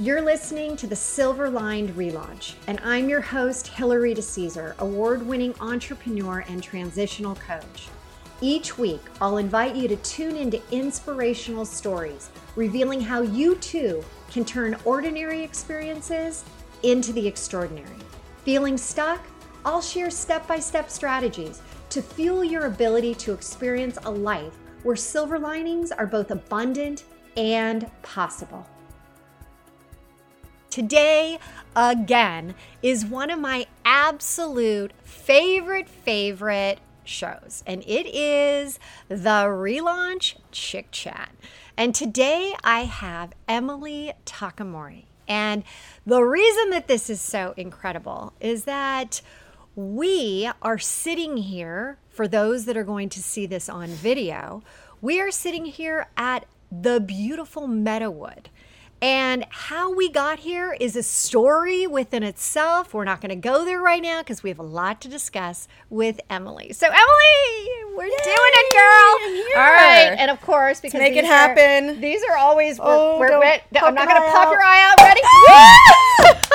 You're listening to the Silver Lined Relaunch, and I'm your host, Hilary DeCesar, award winning entrepreneur and transitional coach. Each week, I'll invite you to tune into inspirational stories, revealing how you too can turn ordinary experiences into the extraordinary. Feeling stuck? I'll share step by step strategies to fuel your ability to experience a life where silver linings are both abundant and possible. Today, again, is one of my absolute favorite, favorite shows, and it is the relaunch Chick Chat. And today I have Emily Takimori. And the reason that this is so incredible is that we are sitting here, for those that are going to see this on video, we are sitting here at the beautiful Meadowood. And how we got here is a story within itself. We're not going to go there right now because we have a lot to discuss with Emily. So, Emily, we're Yay, doing it, girl. All right, and of course, because make it happen. Are, these are always. Oh, we're, we're, I'm not going to pop your eye out. Ready?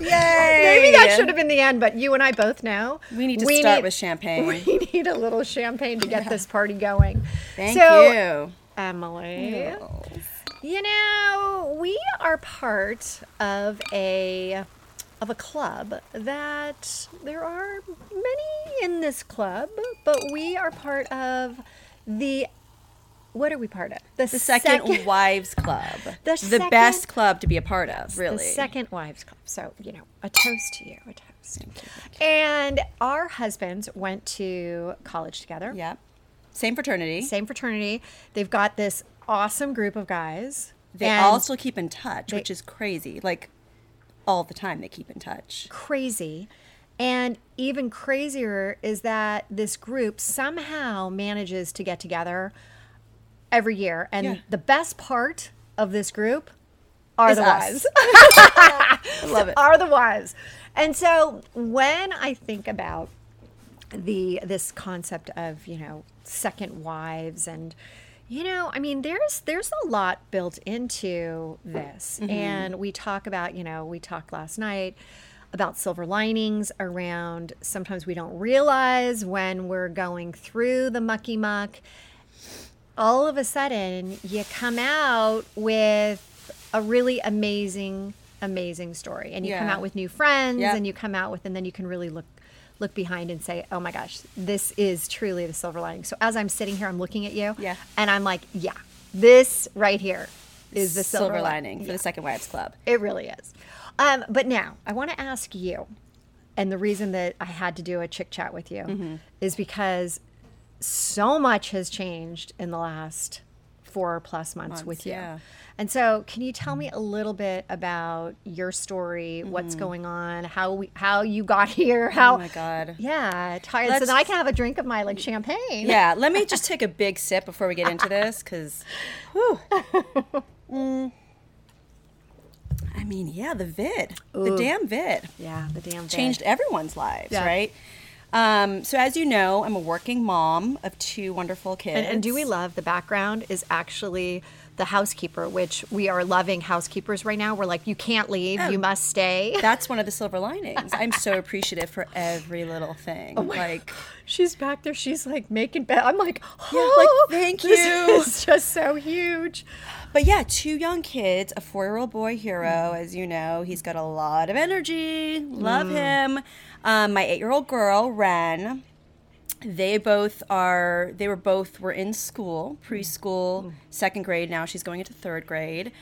Yay! Maybe that should have been the end, but you and I both know we need to we start need, with champagne. We need a little champagne to get yeah. this party going. Thank so, you, Emily. Yes. You know, we are part of a of a club that there are many in this club, but we are part of the what are we part of? The, the second, second, Wives Club. The, the second, best club to be a part of, really. The second Wives Club. So, you know, a toast to you, a toast. Thank you, thank you. And our husbands went to college together. Yep. Same fraternity. Same fraternity. They've got this awesome group of guys. They all still keep in touch, they, which is crazy. Like all the time they keep in touch. Crazy. And even crazier is that this group somehow manages to get together every year. And yeah. the best part of this group are it's the wives. Love it. Are the wives. And so when I think about the this concept of, you know, second wives and you know, I mean, there's there's a lot built into this, mm-hmm. and we talk about, you know, we talked last night about silver linings around sometimes we don't realize when we're going through the mucky muck all of a sudden you come out with a really amazing amazing story and you yeah. come out with new friends yep. and you come out with and then you can really look look behind and say oh my gosh this is truly the silver lining. So as i'm sitting here i'm looking at you yeah. and i'm like yeah this right here is the silver, silver lining. li- for yeah. the second wives club. It really is. Um, but now i want to ask you and the reason that i had to do a chick chat with you mm-hmm. is because so much has changed in the last four plus months, months with you. Yeah. And so, can you tell me a little bit about your story, mm-hmm. what's going on, how we, how you got here? How? Oh my god! Yeah, tired. so then I can have a drink of my like champagne. Yeah, let me just take a big sip before we get into this, because, mm. I mean, yeah, the vid, Ooh. the damn vid. Yeah, the damn vid. changed everyone's lives, yeah. right? Um, so as you know, I'm a working mom of two wonderful kids. And, and, do we love the background is actually the housekeeper, which we are loving housekeepers right now. We're like, you can't leave, oh, you must stay. That's one of the silver linings. I'm so appreciative for every little thing. Oh like God. she's back there, she's like making bed. I'm like, oh, yeah, like thank you. It's just so huge. But yeah, two young kids, a four year old boy hero, as you know. He's got a lot of energy. Love mm. him. Um, my eight year old girl, Ren, they both are they were both were in school preschool mm. second grade now she's going into third grade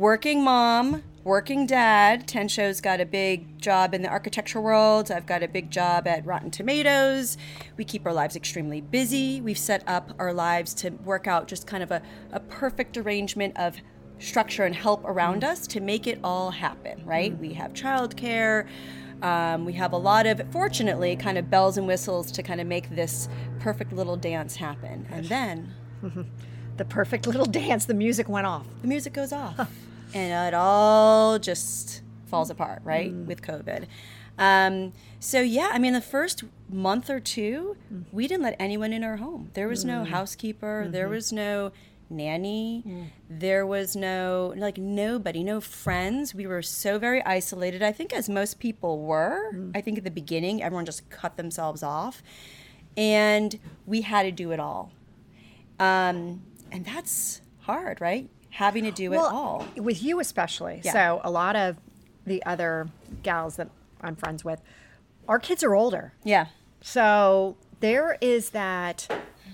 working mom working dad Tensho's got a big job in the architecture world i've got a big job at rotten tomatoes we keep our lives extremely busy we've set up our lives to work out just kind of a, a perfect arrangement of structure and help around us to make it all happen right mm. we have childcare um, we have a lot of, fortunately, kind of bells and whistles to kind of make this perfect little dance happen. And then. the perfect little dance, the music went off. The music goes off. and it all just falls apart, right? Mm. With COVID. Um, so, yeah, I mean, the first month or two, mm. we didn't let anyone in our home. There was no mm. housekeeper, mm-hmm. there was no nanny. Mm. There was no like nobody, no friends. We were so very isolated. I think as most people were. Mm. I think at the beginning everyone just cut themselves off, and we had to do it all. Um, and that's hard, right? Having to do it all. with you especially. Yeah. So a lot of the other gals that I'm friends with, our kids are older. Yeah. So there is that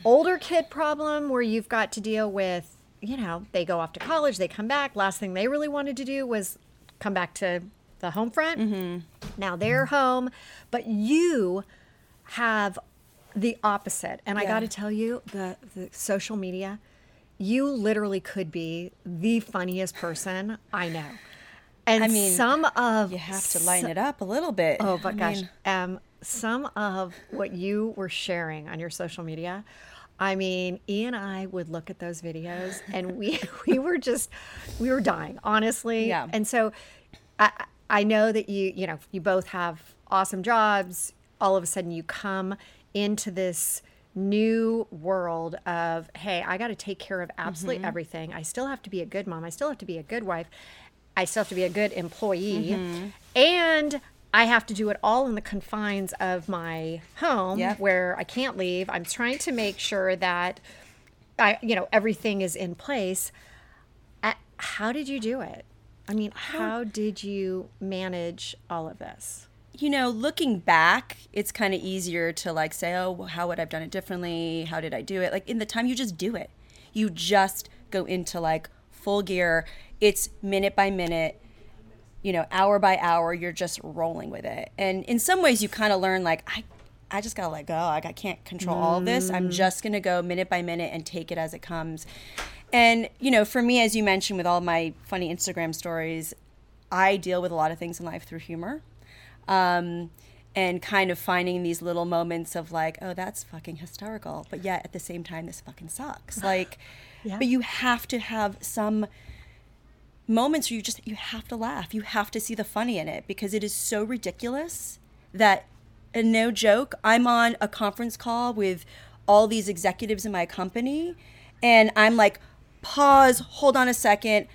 older kid problem where you've got to deal with, you know, they go off to college, they come back. Last thing they really wanted to do was come back to the home front. Mm-hmm. Now they're home, but you have the opposite. And I got to tell you, the, the social media, you literally could be the funniest person I know. And I mean, some of You have to lighten it up a little bit. Oh, but I gosh, mean, um, some of what you were sharing on your social media, I mean, E and I would look at those videos, and we we were just we were dying, honestly. Yeah. And so, I I know that you you know you both have awesome jobs. All of a sudden, you come into this new world of hey i got to take care of absolutely everything i still have to be a good mom i still have to be a good wife I still have to be a good employee, Mm-hmm. and I have to do it all in the confines of my home Yep. where I can't leave. I'm trying to make sure that I, you know, everything is in place. How did you do it? I mean, how did you manage all of this? You know, looking back, it's kind of easier to like say, oh, well, how would I have done it differently? How did I do it? Like in the time, you just do it. You just go into like full gear. It's minute by minute, you know, hour by hour. You're just rolling with it. And in some ways, you kind of learn like, I, I just gotta let go. Like I can't control all this. I'm mm. just gonna go minute by minute and take it as it comes. And you know, for me, as you mentioned, with all my funny Instagram stories, I deal with a lot of things in life through humor um, and kind of finding these little moments of like, oh, that's fucking hysterical, but yet at the same time, this fucking sucks. Like, Yeah. but you have to have some moments where you just you have to laugh. You have to see the funny in it because it is so ridiculous that, and no joke, I'm on a conference call with all these executives in my company, and I'm like, pause, hold on a second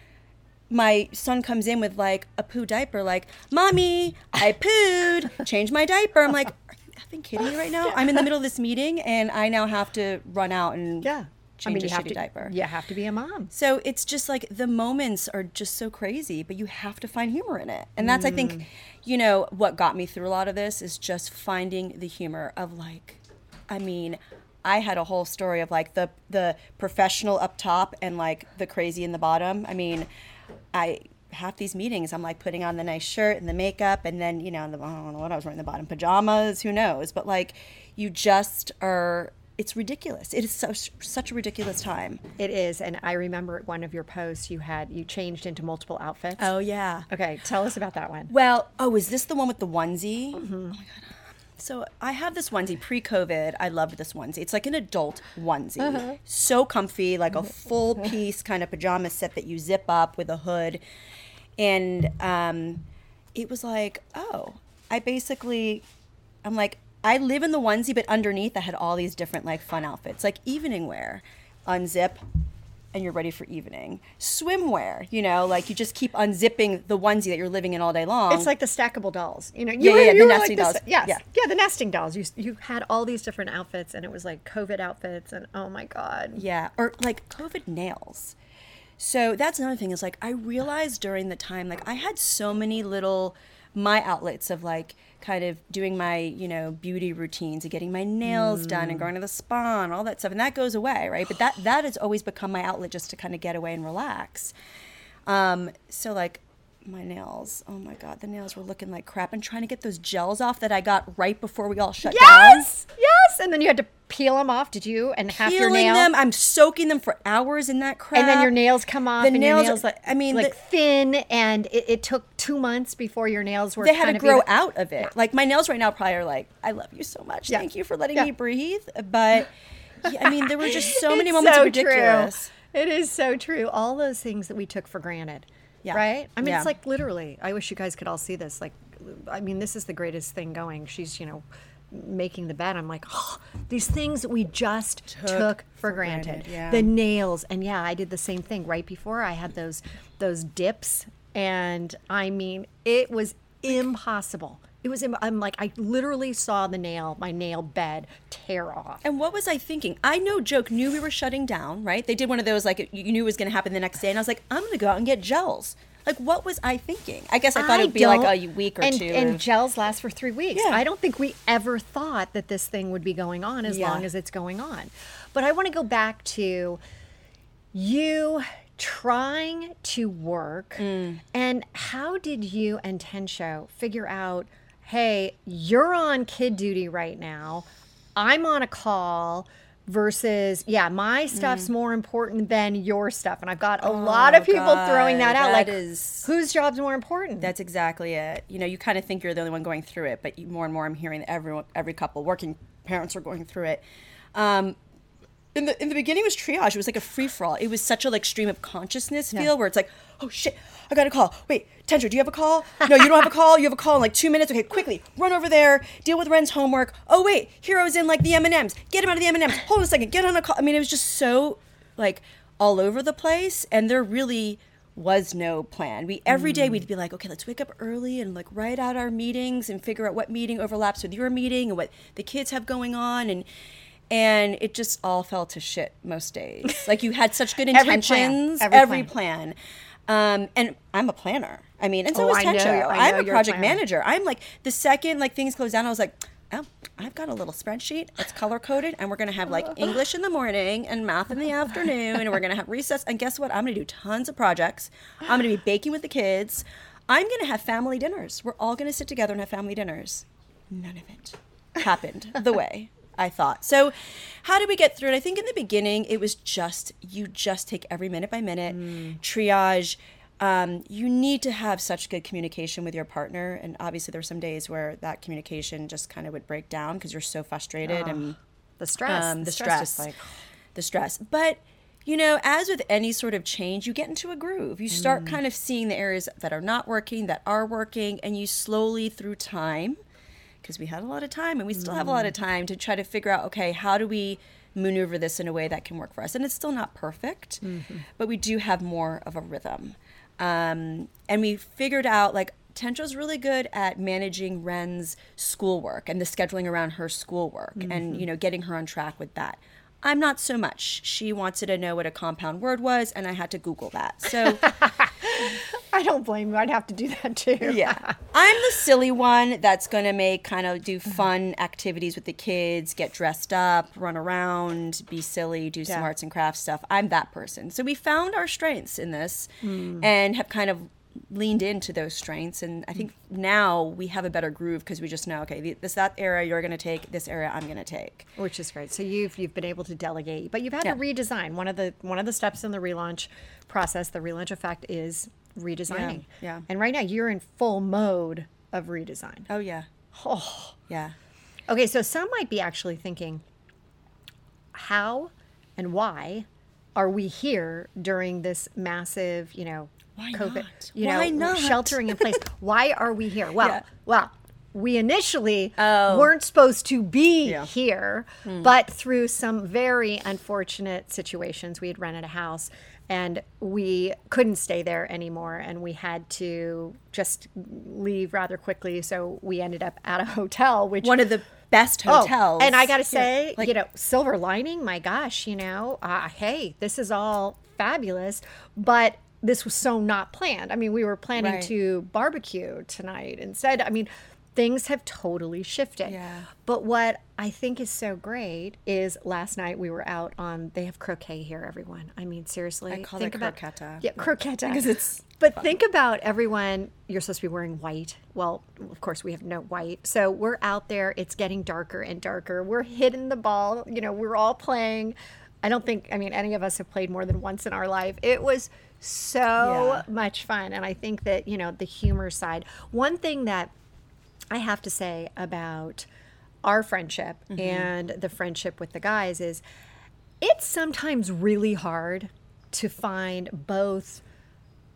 my son comes in with like a poo diaper, like, Mommy, I pooed, change my diaper. I'm like, Are you effing kidding me right now? I'm in the middle of this meeting and I now have to run out and I change mean, a you have shitty to, diaper. You have to be a mom. So it's just like the moments are just so crazy, but you have to find humor in it. And that's, I Mm. think, you know, what got me through a lot of this is just finding the humor of like, I mean, I had a whole story of like the the professional up top and like the crazy in the bottom. I mean, I half these meetings I'm like putting on the nice shirt and the makeup and then, you know, the, I don't know what I was wearing the bottom pajamas, who knows, but like you just are it's ridiculous. It is so, such a ridiculous time. It is, and I remember at one of your posts you had you changed into multiple outfits. Oh yeah. Okay, tell us about that one. Well, oh, is this the one with the onesie? Mm-hmm. Oh my god. So I have this onesie pre-COVID. I loved this onesie. It's like an adult onesie, so comfy, like a full piece kind of pajama set that you zip up with a hood, and um, it was like, oh, I basically, I'm like, I live in the onesie, but underneath I had all these different like fun outfits, like evening wear, unzip, and you're ready for evening. Swimwear, you know, like you just keep unzipping the onesie that you're living in all day long. It's like the stackable dolls, you know. You Yeah, were, yeah, the nesting this- dolls. Yes, Yeah. yeah. the nesting dolls. You you had all these different outfits, and it was like COVID outfits, and oh my god. Yeah, or like COVID nails. So that's another thing is like I realized during the time like I had so many little my outlets of like kind of doing my you know beauty routines and getting my nails done and going to the spa and all that stuff and that goes away right? But that that has always become my outlet just to kind of get away and relax. Um so like my nails oh my god the nails were looking like crap and trying to get those gels off that i got right before we all shut down. Yes, yes. And then you had to peel them off. Did you? And half your peeling nail. them i'm soaking them for hours in that crap and then your nails come off. The and nails your are- like I mean, like the- thin, and it, it took two months before your nails were. they had kind to of grow even- out of it. Like my nails right now probably are like, I love you so much. Yeah. Thank you for letting Yeah. me breathe. But yeah, I mean, there were just so many moments so ridiculous. True. It is so true. All those things that we took for granted. Yeah. Right? I mean, Yeah. it's like literally, I wish you guys could all see this. Like, I mean, this is the greatest thing going. She's, you know, making the bed, I'm like, oh, these things we just took, for, granted. granted, yeah. The nails, and yeah, I did the same thing right before. I had those those dips, and I mean, it was impossible. It was. im- I'm like, I literally saw the nail, my nail bed tear off. And what was I thinking? I know Joke knew we were shutting down, right? They did one of those like you knew it was going to happen the next day, and I was like, I'm going to go out and get gels. Like, what was I thinking? I guess I thought it would be like a week or and, two. And gels last for three weeks. Yeah. I don't think we ever thought that this thing would be going on as Yeah. long as it's going on. But I want to go back to you trying to work Mm. and how did you and Tensho figure out, hey, you're on kid duty right now. I'm on a call versus yeah my stuff's Mm. more important than your stuff and i've got a lot of people throwing that Oh, out that like is- whose job's more important That's exactly it. You know, you kind of think you're the only one going through it, but you, more and more I'm hearing that everyone, every couple, working parents are going through it. Um, in the in the beginning, it was triage. It was like a free for all. It was such a like stream of consciousness feel where it's like, oh shit, I got a call. Wait, Tensho, do you have a call? No, you don't have a call. You have a call in like two minutes. Okay, quickly run over there, deal with Ren's homework. Oh wait, Hero's in like the M and M's. Get him out of the M and M's. Hold on a second. Get on a call. I mean, it was just so like all over the place, and there really was no plan. We every day mm. we'd be like, okay, let's wake up early and like write out our meetings and figure out what meeting overlaps with your meeting and what the kids have going on and and it just all fell to shit most days. Like you had such good Every plan. intentions, Every every, plan. plan. Um, and I'm a planner. I mean, and so Oh, is. Tensho. I'm a you're a project manager. I'm like the second like things close down, I was like, oh, I've got a little spreadsheet. It's color coded, and we're gonna have like English in the morning and math in the afternoon, and we're gonna have recess. And guess what? I'm gonna do tons of projects. I'm gonna be baking with the kids. I'm gonna have family dinners. We're all gonna sit together and have family dinners. None of it happened the way I thought. So, how did we get through it? I think in the beginning, it was just you just take every minute by minute, triage. Um, you need to have such good communication with your partner, and obviously, there were some days where that communication just kind of would break down because you're so frustrated and the stress um, the, stress, stress, just like the stress. But you know, as with any sort of change, you get into a groove. You start kind of seeing the areas that are not working, that are working, and you slowly through time, because we had a lot of time and we still have a lot of mm. time to try to figure out, okay, how do we maneuver this in a way that can work for us? And it's still not perfect, mm-hmm. but we do have more of a rhythm. Um, and we figured out like Tensho's really good at managing Ren's schoolwork and the scheduling around her schoolwork and mm-hmm. you know getting her on track with that. I'm not so much. She wanted to know what a compound word was, and I had to Google that. So i don't blame you i'd have to do that too yeah, I'm the silly one that's going to make kind of do fun activities with the kids, get dressed up, run around, be silly, do some Yeah. arts and crafts stuff. I'm that person. So we found our strengths in this Hmm. and have kind of leaned into those strengths. And I think now we have a better groove because we just know okay this that area you're going to take this area I'm going to take. Which is great. So you've you've been able to delegate but you've had Yeah. to redesign. One of the one of the steps in the relaunch process the relaunch effect is redesigning. Yeah. and right now you're in full mode of redesign. Oh yeah. Oh. Yeah. Okay, so some might be actually thinking, how and why are we here during this massive, you know, Why COVID, not? you Why know, not? sheltering in place? why are we here? Well, Yeah. well, we initially Oh. weren't supposed to be Yeah. here, Hmm. but through some very unfortunate situations, we had rented a house and we couldn't stay there anymore and we had to just leave rather quickly. So we ended up at a hotel, which one of the best Oh, hotels and I got to say, Like- you know, silver lining, my gosh, you know, uh, hey, this is all fabulous, but this was so not planned. I mean, we were planning Right. to barbecue tonight instead. I mean, things have totally shifted. Yeah. But what I think is so great is last night we were out on, they have croquet here, everyone. I mean, seriously. I call think it about- croqueta. Yeah, croqueta. Because it's But think about everyone. You're supposed to be wearing white. Well, of course, we have no white. So we're out there. It's getting darker and darker. We're hitting the ball. You know, we're all playing. I don't think, I mean, any of us have played more than once in our life. It was so Yeah. much fun. And I think that, you know, the humor side. One thing that I have to say about our friendship Mm-hmm. and the friendship with the guys is it's sometimes really hard to find both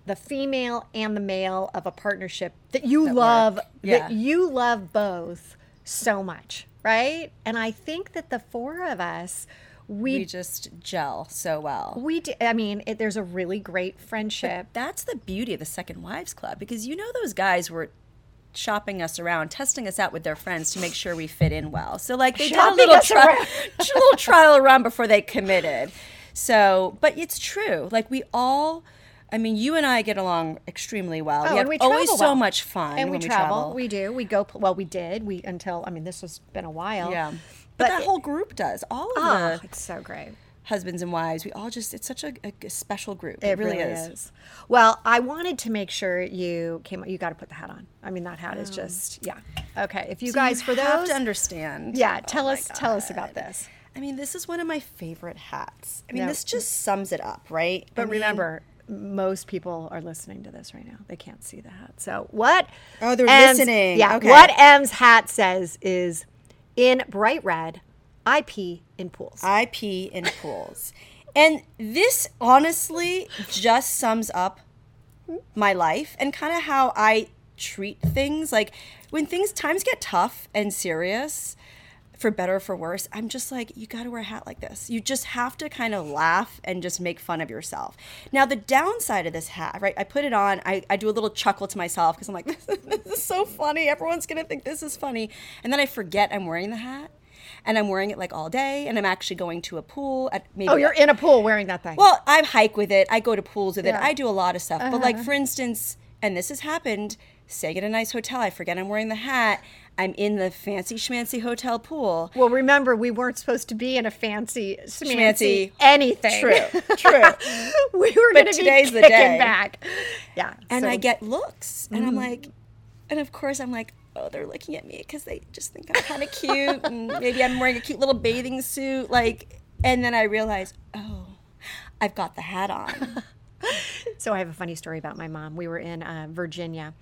the female and the male of a partnership that you love Yeah. that you love both so much, right? And I think that the four of us, we We just gel so well. we do, I mean, it, there's a really great friendship. That's the beauty of the Second Wives Club because you know those guys were shopping us around, testing us out with their friends to make sure we fit in well. So like they Shopping did a little tri- a little trial run before they committed. So, but it's true. Like we all I mean, you and I get along extremely well. Oh, we have we always travel so much fun and we when travel. We do. We go. Well, we did. We until I mean, this has been a while. yeah. But, But that it- whole group does. All of Oh, the it's so great. husbands and wives, we all just it's such a, a special group. It really, is. Well, I wanted to make sure you came. You got to put the hat on. I mean, that hat is oh. just yeah. Okay, if you guys You for those, to understand. yeah, Oh tell my us tell us about this. I mean, this is one of my favorite hats. I mean, No. this just sums it up, right? But I mean- remember, most people are listening to this right now. They can't see the hat. So what? Oh, they're M's- listening. Yeah. Okay. What M's hat says is in bright red. I pee in pools. I pee in pools. And this honestly just sums up my life and kind of how I treat things. Like when things times get tough and serious, for better or for worse, I'm just like, you got to wear a hat like this. You just have to kind of laugh and just make fun of yourself. Now, the downside of this hat, right? I put it on, I, I do a little chuckle to myself because I'm like, this, this is so funny. Everyone's going to think this is funny. And then I forget I'm wearing the hat. And I'm wearing it like all day, and I'm actually going to a pool at maybe. oh, you're in a pool wearing that thing. Well, I hike with it. I go to pools with it. Yeah. Uh-huh. I do a lot of stuff. But like for instance, and this has happened, staying at a nice hotel, I forget I'm wearing the hat. I'm in the fancy schmancy hotel pool. Well, remember, we weren't supposed to be in a fancy, schmancy, Schmancy. anything. True, true. we were going to be today's the day. back. Yeah. And so- I get looks, and Mm-hmm. I'm like, and of course I'm like, oh, they're looking at me because they just think I'm kind of cute, and maybe I'm wearing a cute little bathing suit, like. And then I realize, oh, I've got the hat on. So I have a funny story about my mom. We were in uh, Virginia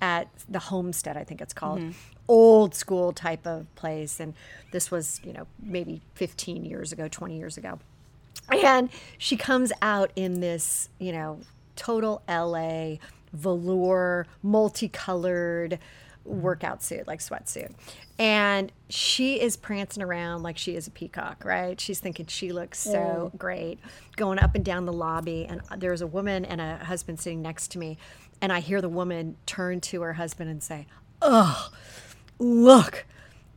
at the Homestead, I think it's called. Mm-hmm. Old school type of place. And this was, you know, maybe 15 years ago, 20 years ago. And she comes out in this, you know, total LA velour, multicolored workout suit, like sweatsuit. And she is prancing around like she is a peacock, right? She's thinking she looks so great, going up and down the lobby. And there's a woman and a husband sitting next to me. And I hear the woman turn to her husband and say, Ugh, look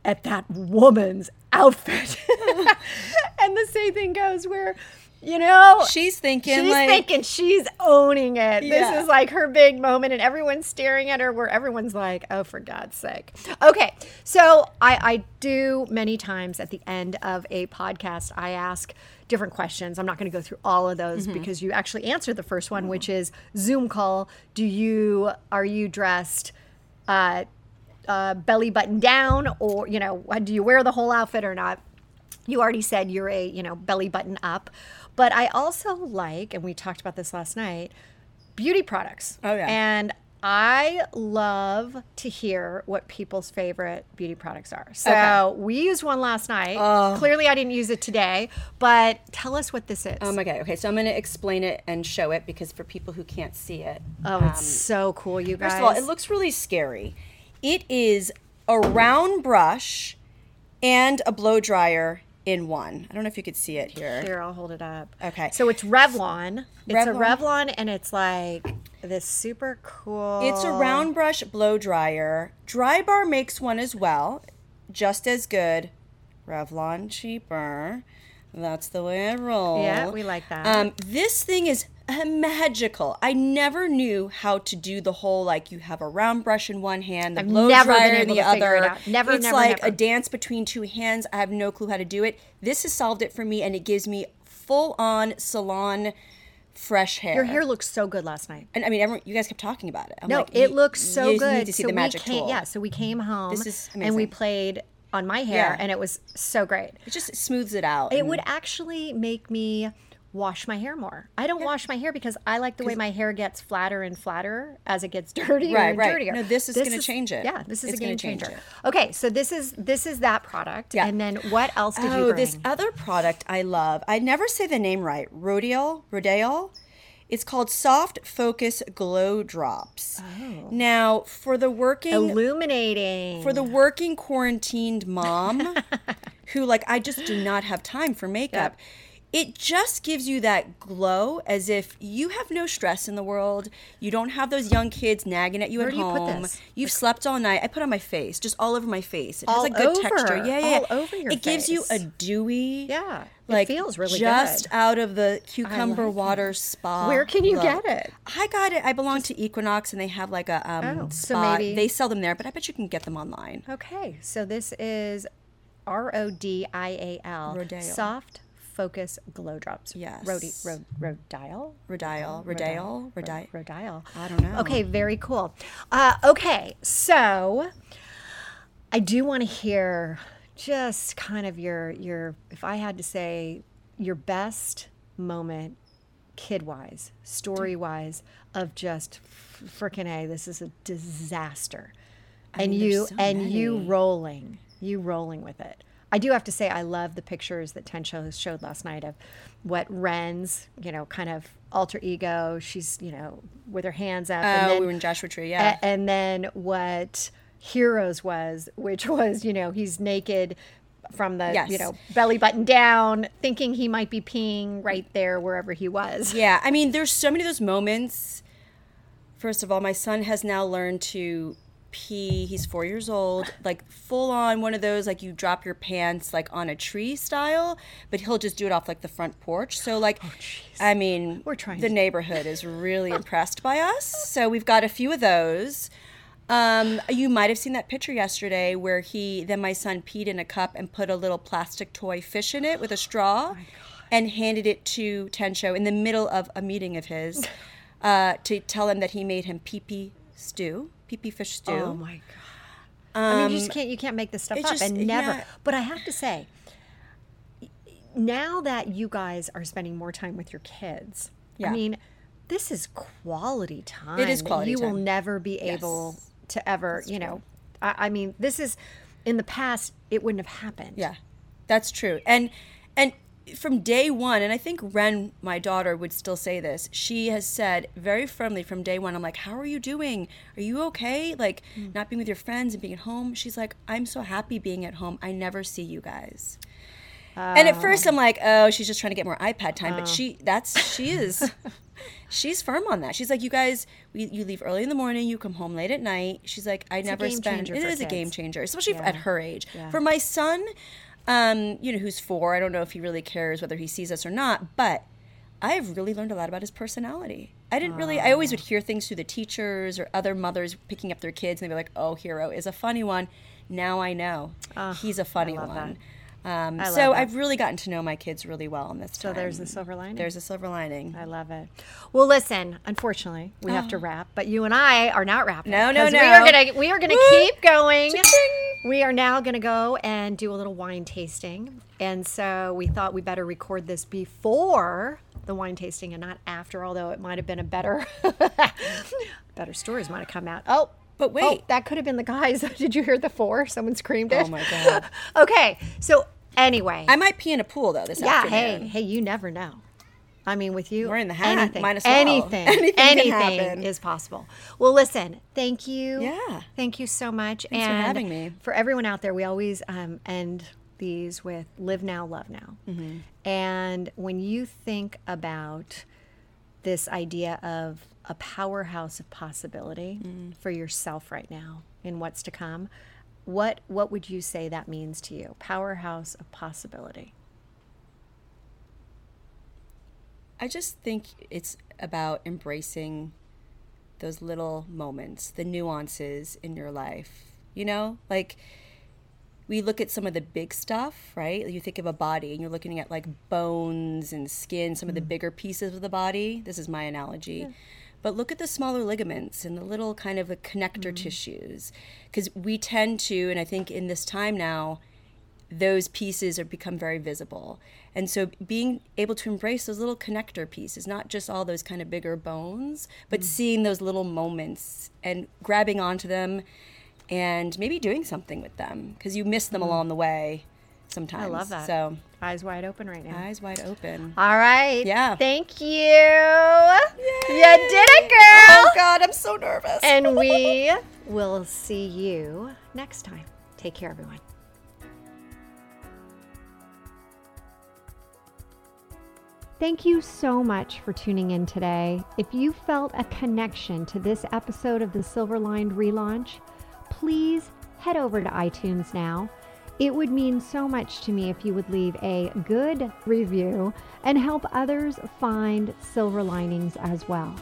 at that woman's outfit. and the same thing goes where, you know, She's thinking she's like, thinking she's owning it. Yeah. This is like her big moment, and everyone's staring at her where everyone's like, oh, for God's sake. Okay, so I, I do many times at the end of a podcast, I ask different questions. I'm not going to go through all of those Mm-hmm. because you actually answered the first one, which is Zoom call. Do you, are you dressed? Uh, uh, belly button down, or you know, do you wear the whole outfit or not? You already said you're a you know belly button up, but I also like, and we talked about this last night, beauty products. Oh, yeah. and I love to hear what people's favorite beauty products are. So we used one last night. Oh. Clearly, I didn't use it today, but tell us what this is. Um, okay, okay. So I'm going to explain it and show it because for people who can't see it, oh, it's so cool, you guys. first of all, it looks really scary. It is a round brush and a blow dryer in one. I don't know if you could see it here. Here, I'll hold it up. Okay. So it's Revlon. It's a Revlon. Revlon, and it's like this super cool. It's a round brush blow dryer. Drybar makes one as well, just as good. Revlon cheaper. That's the way I roll. Yeah, we like that. Um, this thing is magical. I never knew how to do the whole like you have a round brush in one hand, the I've blow never dryer in the other. it. Never, it's never, like never. a dance between two hands. I have no clue how to do it. This has solved it for me, and it gives me full on salon fresh hair. Your hair looks so good last night. And I mean, everyone, you guys kept talking about it. I'm No, like, it you- looks so you good. Need to see so the magic came, tool. Yeah, so we came home This is amazing. and we played on my hair, Yeah. and it was so great. It just smooths it out. It would actually make me wash my hair more. I don't wash my hair because I like the way my hair gets flatter and flatter as it gets dirtier Right, and right. dirtier. No, this is gonna change it. Yeah, this is It's a game changer. it. Okay, so this is this is that product. Yeah. And then what else did you Oh, bring? this other product I love. I never say the name right. Rodial, Rodial. It's called Soft Focus Glow Drops. Oh. Now, for the working Illuminating. for the working quarantined mom who like I just do not have time for makeup. It just gives you that glow as if you have no stress in the world. You don't have those young kids nagging at you Where at do You put this? You've slept all night. I put it on my face, just all over my face. It All has a good texture. over. Yeah, yeah. All over your it gives you a dewy Yeah, it like feels really good. just good. out of the cucumber like water spa. Where can you glow. get it? I got it. I belong to Equinox, and they have like a um, Oh, so maybe- they sell them there, but I bet you can get them online. Okay, so this is R O D I A L. Soft Focus Glow Drops. Yes. Rodi, Rod, Rodial? Rodial, Rodial, Rodial. Rodial. I don't know. Okay, very cool. Uh, okay, so I do want to hear just kind of your your if I had to say your best moment kid wise, story wise of just freaking a this is a disaster. and mean, you so and you rolling, you rolling with it. I do have to say I love the pictures that Tensho showed last night of what Ren's, you know, kind of alter ego. She's, you know, with her hands up. and Oh, then- we were in Joshua Tree, yeah. a- and then what Heroes was, which was, you know, he's naked from the, Yes. you know, belly button down, thinking he might be peeing right there wherever he was. yeah, I mean, there's so many of those moments. First of all, my son has now learned to pee. He's four years old, like full on one of those, like you drop your pants like on a tree style, but he'll just do it off like the front porch. So, like, I mean, We're trying the to- neighborhood is really impressed by us. So, we've got a few of those. Um, you might have seen that picture yesterday where he, then my son peed in a cup and put a little plastic toy fish in it with a straw and handed it to Tensho in the middle of a meeting of his uh, to tell him that he made him pee pee stew, pee fish stew. Oh my god! I mean, you just um, can't you can't make this stuff up, just- and never. yeah. But I have to say, now that you guys are spending more time with your kids, Yeah. I mean, this is quality time. It is quality You will never be able Yes. to ever, you know. I, I mean, this is in the past. It wouldn't have happened. Yeah, that's true. And and from day one, and I think Ren, my daughter, would still say this. She has said very firmly from day one, I'm like, "How are you doing? Are you okay? Like not being with your friends and being at home?" She's like, "I'm so happy being at home. I never see you guys." and at first, I'm like, "Oh, she's just trying to get more iPad time." But she, that's she is. She's firm on that. She's like, you guys, we, you leave early in the morning, you come home late at night. She's like, I never spend. It for a game changer, especially Yeah. at her age. Yeah. For my son, um, you know, who's four, I don't know if he really cares whether he sees us or not, but I have really learned a lot about his personality. I didn't really, I always would hear things through the teachers or other mothers picking up their kids, and they'd be like, oh, Hero is a funny one. Now I know he's a funny one. Um, so that. I've really gotten to know my kids really well in this So time. there's a silver lining. There's a silver lining. I love it. Well, listen. Unfortunately, we have to wrap, but you and I are not wrapping. No, No, no. We are gonna we are gonna Woo! keep going. Cha-ching! We are now gonna go and do a little wine tasting, and so we thought we better record this before the wine tasting and not after. Although it might have been a better better stories might have come out. Oh. But Oh, wait. that could have been the guys. Did you hear the four? Someone screamed it. Oh my God. okay, so anyway, I might pee in a pool though this yeah. afternoon. Yeah, hey, hey, you never know. I mean, with you, We're in the hat, Anything, well. anything, Anything anything is possible. Well, listen, thank you. Yeah. thank you so much. Thanks for having me. For everyone out there, we always um, end these with "Live now, love now." Mm-hmm. And when you think about this idea of a powerhouse of possibility Mm. for yourself right now and what's to come, what what would you say that means to you? Powerhouse of possibility. I just think it's about embracing those little moments, the nuances in your life. You know, like we look at some of the big stuff, right? You think of a body and you're looking at like bones and skin, some of the mm. bigger pieces of the body. This is my analogy. But look at the smaller ligaments and the little kind of the connector mm-hmm. tissues. Because we tend to, and I think in this time now, those pieces are become very visible. And so being able to embrace those little connector pieces, not just all those kind of bigger bones, but mm. seeing those little moments and grabbing onto them and maybe doing something with them because you miss them mm. along the way. sometimes. I love that. So Eyes wide open right now. eyes wide open. All right. Yeah. Thank you. You did it, girl. Oh God, I'm so nervous. and we will see you next time. Take care, everyone. Thank you so much for tuning in today. If you felt a connection to this episode of the Silverlined relaunch, please head over to iTunes now. It would mean so much to me if you would leave a good review and help others find silver linings as well.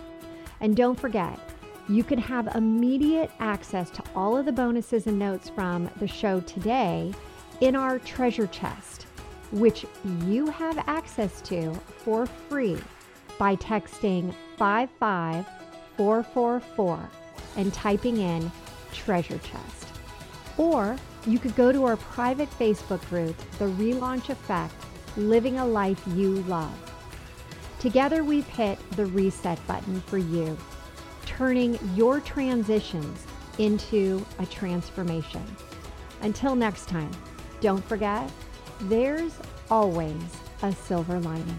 And don't forget, you can have immediate access to all of the bonuses and notes from the show today in our treasure chest, which you have access to for free by texting 55444 and typing in treasure chest. Or you could go to our private Facebook group, The Relaunch Effect Living a Life You Love. Together, we've hit the reset button for you, turning your transitions into a transformation. Until next time, don't forget, there's always a silver lining.